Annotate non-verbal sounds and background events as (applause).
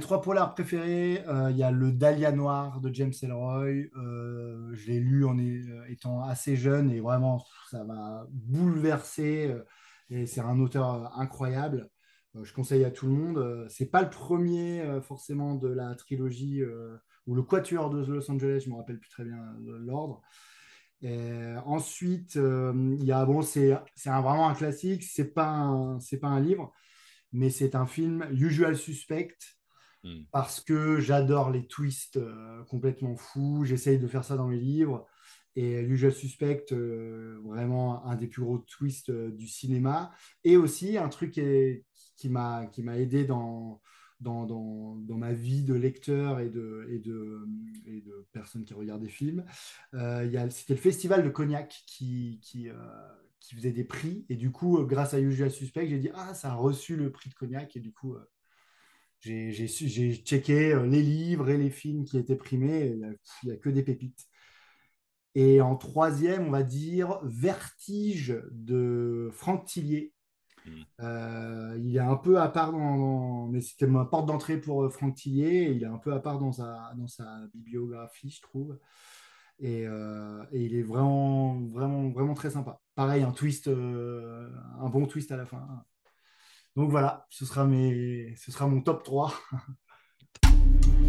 trois polars préférés, euh, il y a le Dahlia Noir de James Ellroy. Euh, je l'ai lu en étant assez jeune et vraiment, ça m'a bouleversé. et c'est un auteur incroyable. je conseille à tout le monde. c'est pas le premier forcément de la trilogie ou le Quatuor de Los Angeles, je me rappelle plus très bien l'ordre. ensuite, il y a bon, c'est vraiment un classique. C'est pas pas un livre, mais c'est un film Usual Suspect hmm. parce que j'adore les twists euh, complètement fous. J'essaye de faire ça dans mes livres. Et Usual Suspect, euh, vraiment un des plus gros twists euh, du cinéma. Et aussi un truc qui, m'a aidé dans, ma vie de lecteur et de, et personne qui regarde des films. C'était le festival de Cognac qui, faisait des prix. Et du coup, grâce à Usual Suspect, j'ai dit Ah, ça a reçu le prix de Cognac. Et du coup, j'ai checké euh, les livres et les films qui étaient primés. Il n'y a, que des pépites. Et en troisième, on va dire Vertige de Franck Tillier. Hmm. il est un peu à part dans, mais c'était ma porte d'entrée pour Franck Tillier. Il est un peu à part dans sa, dans sa bibliographie, je trouve. Et, et, il est vraiment, vraiment, vraiment très sympa pareil, un twist, euh, un bon twist à la fin. Donc voilà, ce sera, mes, ce sera mon top 3. (laughs)